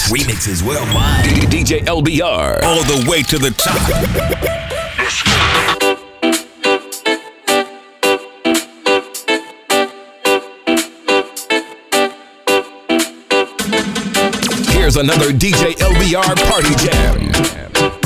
best. Remixes well mine. DJ LBR. All the way to the top. Here's another DJ LBR party jam.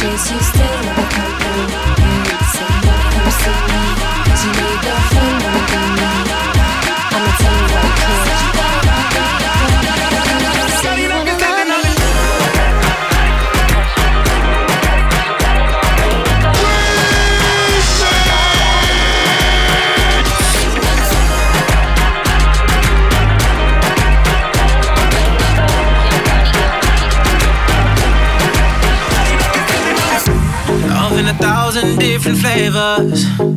chase you still. Shimmy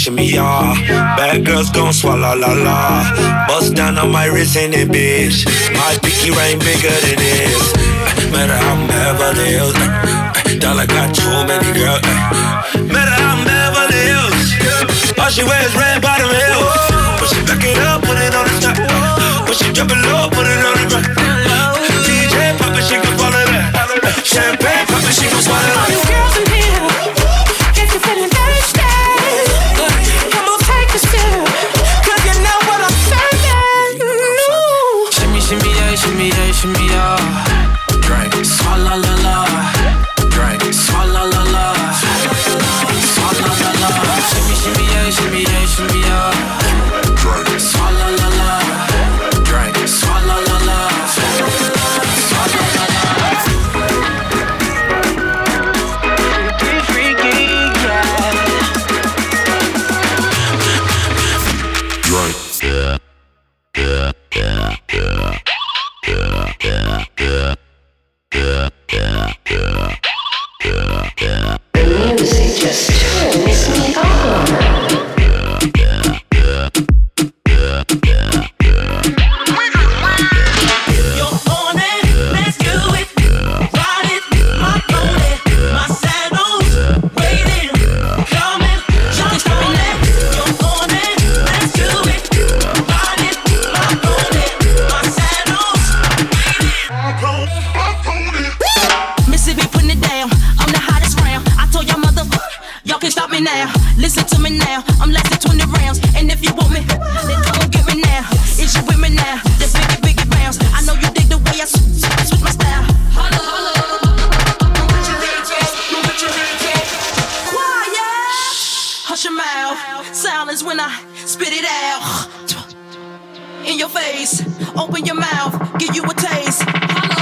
shimmy, shimmy. Bad girls gon' swallow la la. Bust down on my wrist in it, bitch. My pinky ring bigger than this. Uh, matter how I'm Beverly Hills. Uh, uh, dollar got too many girls. Matter how I'm Beverly Hills. All she wears red bottom heels. When she back it up, put it on the top. When she drop it low, put it on the ground. DJ pop it, she can face. Open your mouth, give you a taste. Holla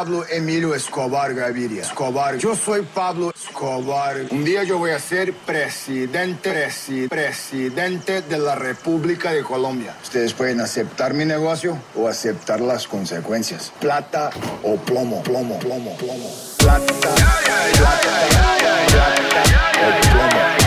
Pablo Emilio Escobar Gaviria. Escobar. Yo soy Pablo Escobar. Un día yo voy a ser presidente, presi- presidente de la República de Colombia. Ustedes pueden aceptar mi negocio o aceptar las consecuencias. Plata o plomo, plomo, plomo, plomo. Plata, plata, plata plomo.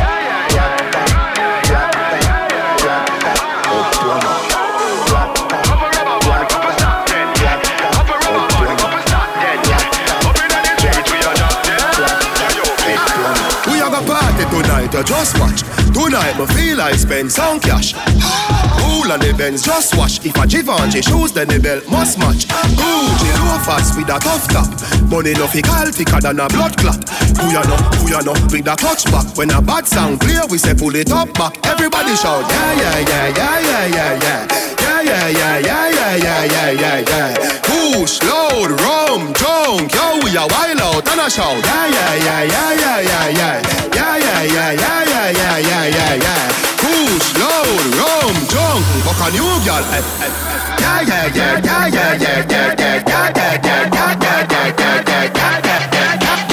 Just watch. Tonight, me feel I spend some cash. Cool on the Benz, just watch. If a Givenchy shoes, then the belt must match. Gucci loafers with a tough top. Money no fickle, thicker than a blood clot. Who ya know, who ya know, with a touch back. When a bad sound clear, we say pull it up back. Everybody shout, yeah, yeah, yeah, yeah, yeah, yeah, yeah. Yeah, yeah, yeah, yeah, yeah, yeah, yeah, yeah. Push, load, rum, drunk, yo, we a wild out and a shout. Yeah, yeah, yeah, yeah, yeah, yeah, yeah. Yeah, yeah, yeah, yeah, yeah, yeah, yeah, yeah, yeah. Push, load, rum, drunk, fuck a new girl. eh, eh. Yeah, yeah, yeah, yeah, yeah, yeah, yeah, yeah, yeah, yeah, yeah, yeah, yeah, yeah, yeah, yeah, yeah. Yeah,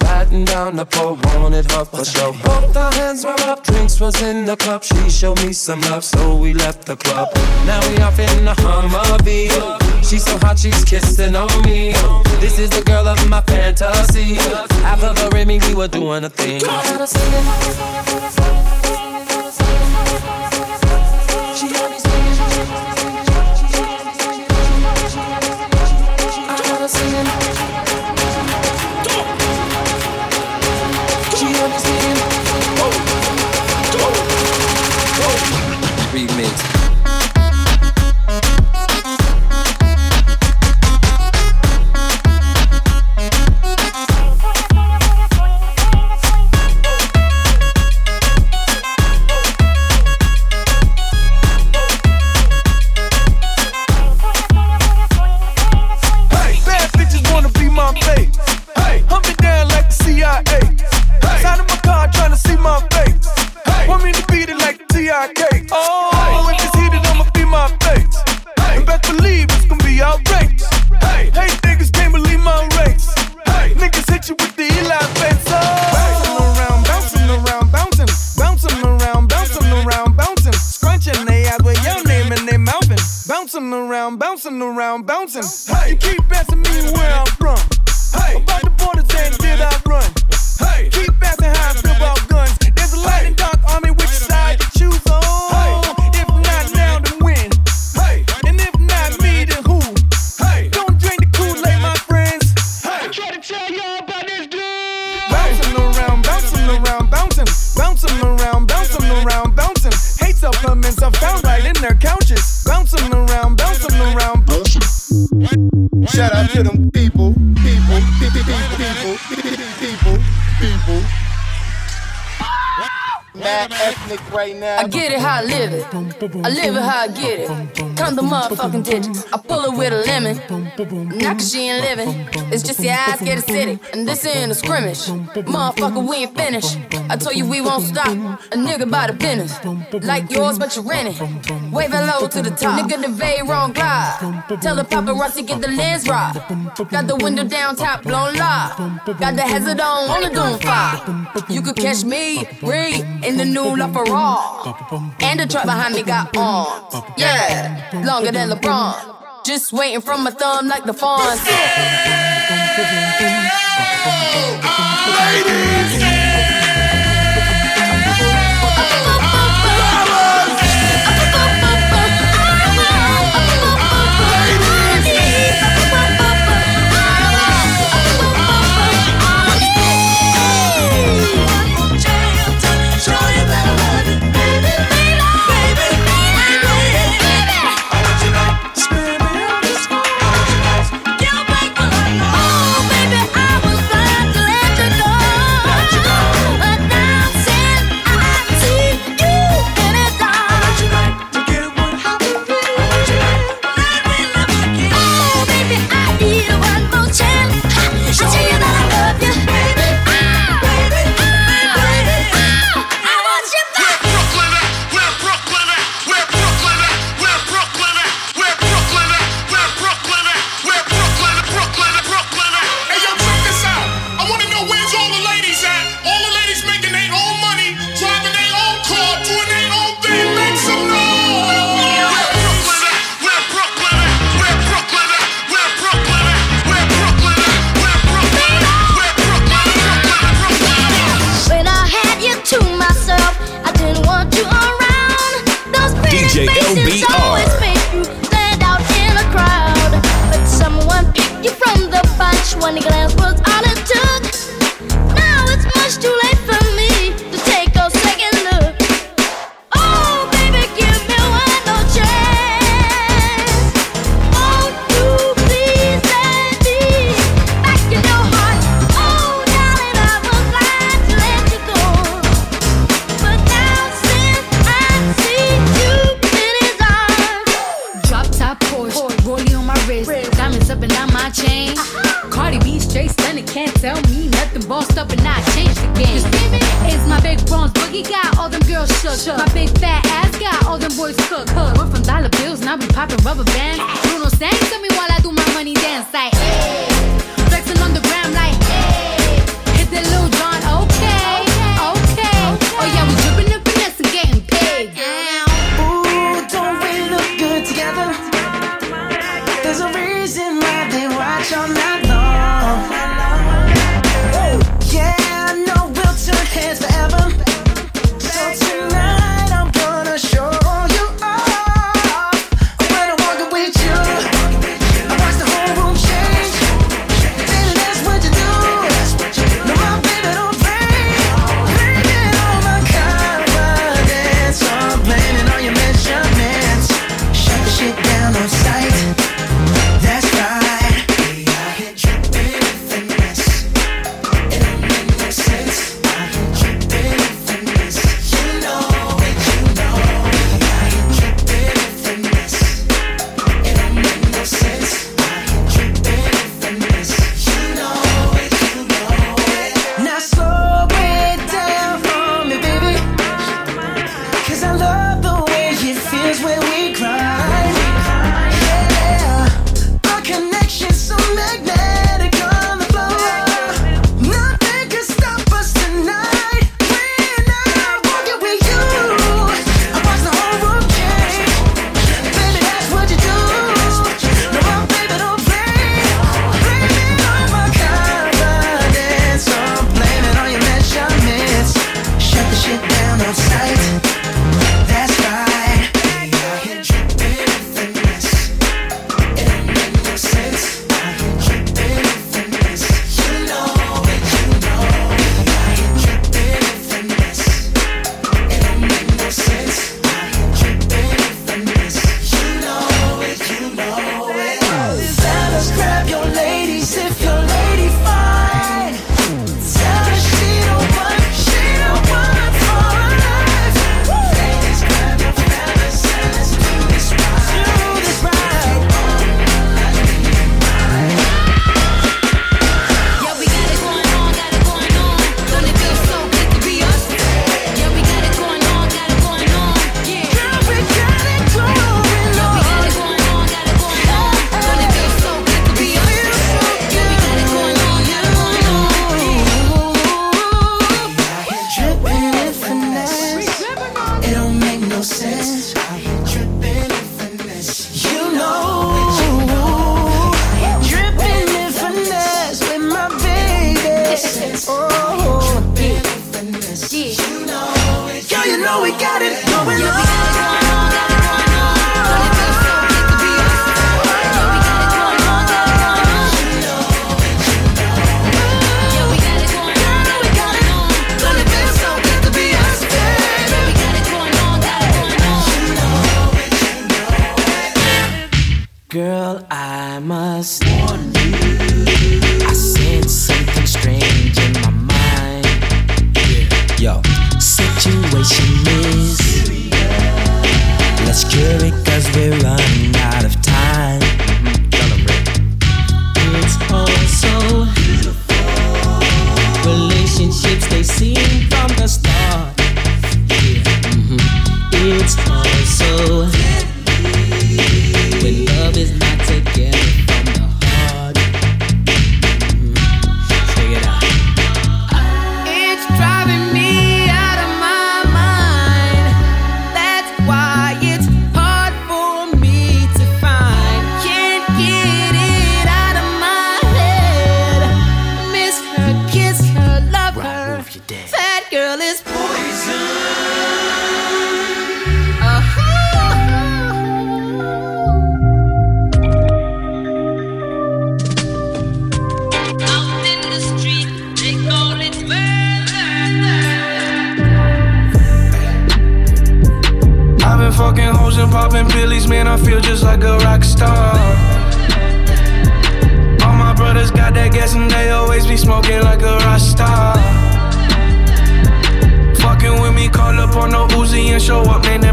the floor down the pole wanted her for show. Both our hands were up, drinks was in the cup. She showed me some love, so we left the club. Now we off in the Humvee. She's so hot, she's kissing on me. This is the girl of my fantasy. Of her and we were doing a thing. Shout out to them people, people, people, Mad ethnic right now. I get it how I live it. I live it how I get it. count the motherfucking digits. I pull it with a lemon. Not cause she ain't living. It's just your eyes get acidic. And this ain't a scrimmage. Motherfucker, we ain't finished. I told you we won't stop. A nigga by the business. Like yours, but you're renting. Wave it low to the top. Nigga, the very wrong glide. Tell the paparazzi get the lens right. Got the window down, top blown live. Got the hazard on, on the doom fire. You could catch me, Reed, in the new LaFerrari. And the truck behind me got arms. Yeah, longer than LeBron. Just waiting from my thumb like the. Ladies! With you.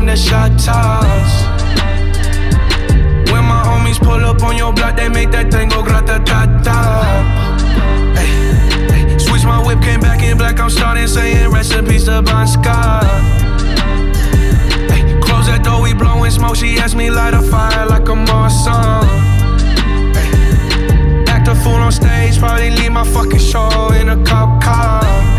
The shot toss. When my homies pull up on your block, they make that thing go grata ta ta. Switch my whip, came back in black. I'm starting saying recipes to Bon Scott. Ay, Close that door, we blowing smoke. She asked me light a fire like a Marsan. Ay, Act a fool on stage, probably leave my fucking show in a cop car.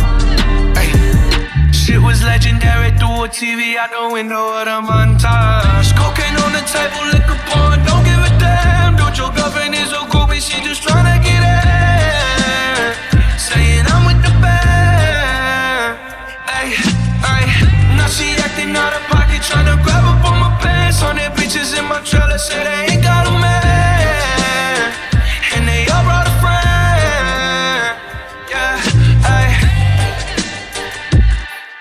Shit was legendary through a TV out the window of the montage. Cocaine on the table, liquor porn, don't give a damn. Dude, your girlfriend is a groupie, she just tryna get in. Saying I'm with the band. Ay, ay. Now she acting out of pocket, tryna grab up on my pants. On their bitches in my trailer, say they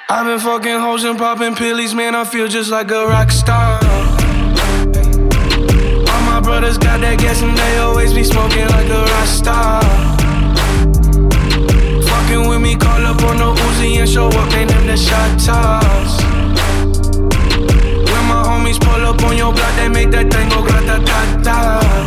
I've been fucking hoes and popping pillies, man. I feel just like a rock star. All my brothers got that gas and they always be smoking like a rock star. Fucking with me, call up on the Uzi and show up, name them the shot toss. When my homies pull up on your block, they make that thing go grata ta ta.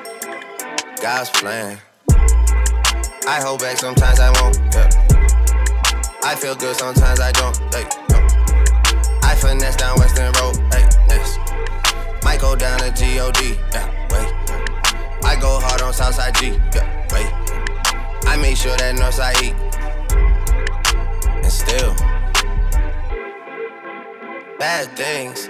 God's plan. I hold back, sometimes I won't. Yeah. I feel good, sometimes I don't. Hey, no. I finesse down Western Road. Hey. Might go down to G-O-D. Yeah, wait. I go hard on Southside G. Yeah, wait. I make sure that Northside eat. And still, bad things.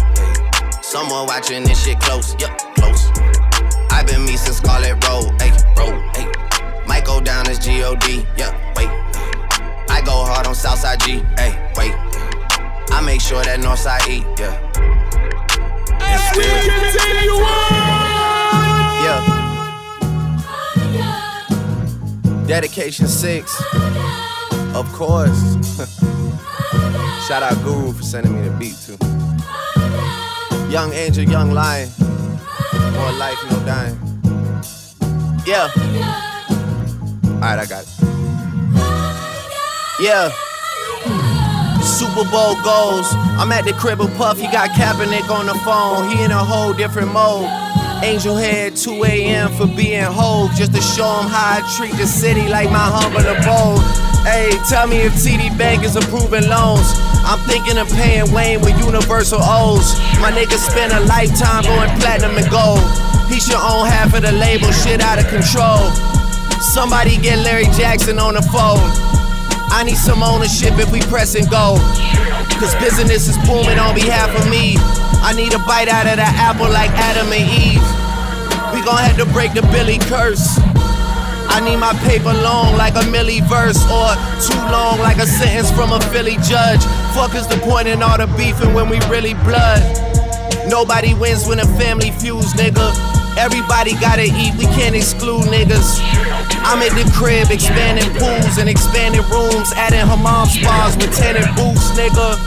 Hey. Someone watching this shit close, yup, close. i been me since Scarlet Road, ayy, road, ayy. Might go down as G-O-D, yeah, wait. I go hard on Southside G, ayy, wait. I make sure that Northside E, yeah. And we continue on! Yeah. Dedication six, of course. Shout out Guru for sending me the beat too. Young Angel, Young Lion. More life, no dying. Yeah. Alright, I got it. Yeah. Super Bowl goes. I'm at the crib of Puff. He got Kaepernick on the phone. He in a whole different mode. Angel Head, 2 a.m. for being hove. Just to show him how I treat the city like my humble abode. Hey, tell me if TD Bank is approving loans. I'm thinking of paying Wayne with universal O's. My nigga spent a lifetime going platinum and gold. He should own half of the label, shit out of control. Somebody get Larry Jackson on the phone. I need some ownership if we press and go. Cause business is booming on behalf of me. I need a bite out of that apple like Adam and Eve. We gon' have to break the Billy curse. I need my paper long like a milli verse or too long like a sentence from a Philly judge. Fuck is the point in all the beefing when we really blood? Nobody wins when a family fuse, nigga. Everybody gotta eat, we can't exclude niggas. I'm at the crib, expanding pools and expanding rooms, adding her mom's spas with tenant booths, nigga.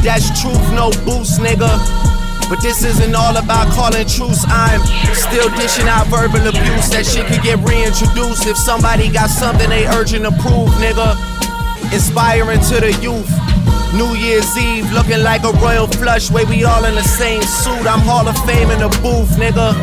That's truth, no boost, nigga. But this isn't all about calling truce. I'm still dishing out verbal abuse. That shit could get reintroduced if somebody got something they urgent to prove, nigga. Inspiring to the youth. New Year's Eve looking like a royal flush. Way we all in the same suit. I'm Hall of Fame in the booth, nigga.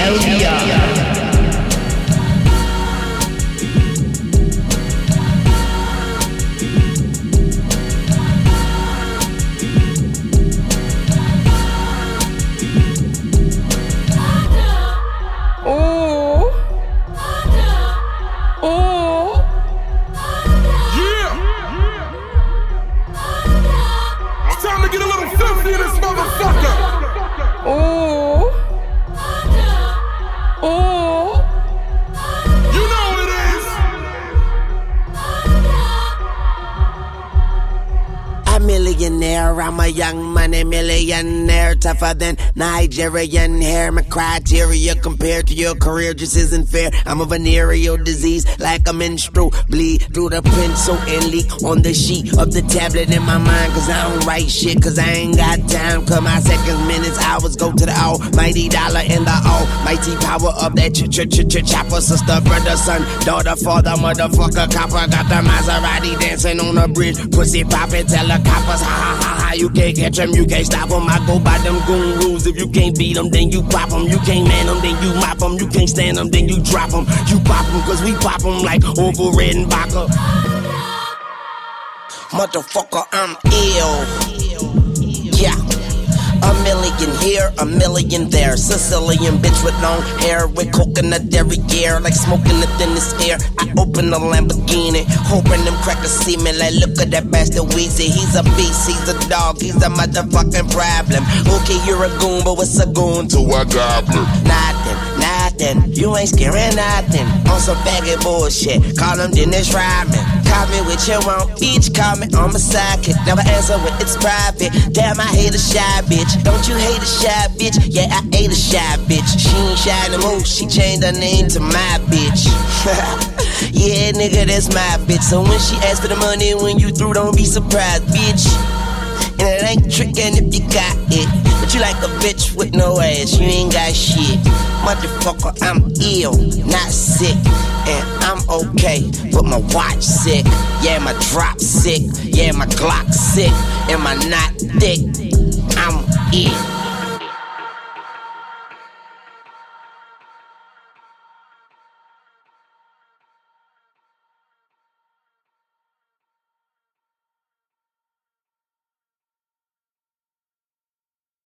LDR. Tougher than Nigerian hair. My criteria compared to your career just isn't fair. I'm a venereal disease like a menstrual bleed through the pencil and leak on the sheet of the tablet in my mind. Cause I don't write shit, cause I ain't got time. Cause my seconds, minutes, hours go to the almighty dollar and the almighty power of that ch ch ch ch chopper. Sister, brother, son, daughter, father, motherfucker, copper. Got the Maserati dancing on the bridge. Pussy poppin', tell the coppers, ha ha ha ha. You can't catch them, you can't stop them. I go by them goon rules. If you can't beat them, then you pop them. You can't man them, then you mop them. You can't stand them, then you drop them. You pop them, cause we pop them like over red and vodka. Motherfucker, I'm ill. A million here, a million there. Sicilian bitch with long hair, with coconut derriere, like smoking the thinnest air. I open the Lamborghini, hoping them crackers see me. Like, look at that bastard Weezy. He's a beast, he's a dog, he's a motherfucking problem. Okay, you're a goon, but what's a goon to a goblin? Nothing, nothing. You ain't scaring nothing. On some faggot bullshit. Call him Dennis Rodman. Call me with your own bitch. Call me on my sidekick. Never answer when it's private. Damn, I hate a shy bitch. Don't you hate a shy bitch? Yeah, I hate a shy bitch. She ain't shy no more. She changed her name to my bitch. yeah, nigga, that's my bitch. So when she asks for the money, when you through, don't be surprised, bitch. And it ain't trickin' if you got it. But you like a bitch with no ass, you ain't got shit. Motherfucker, I'm ill, not sick. And I'm okay, but my watch sick. Yeah, my drop sick. Yeah, my Glock sick. And my knot thick. I'm it.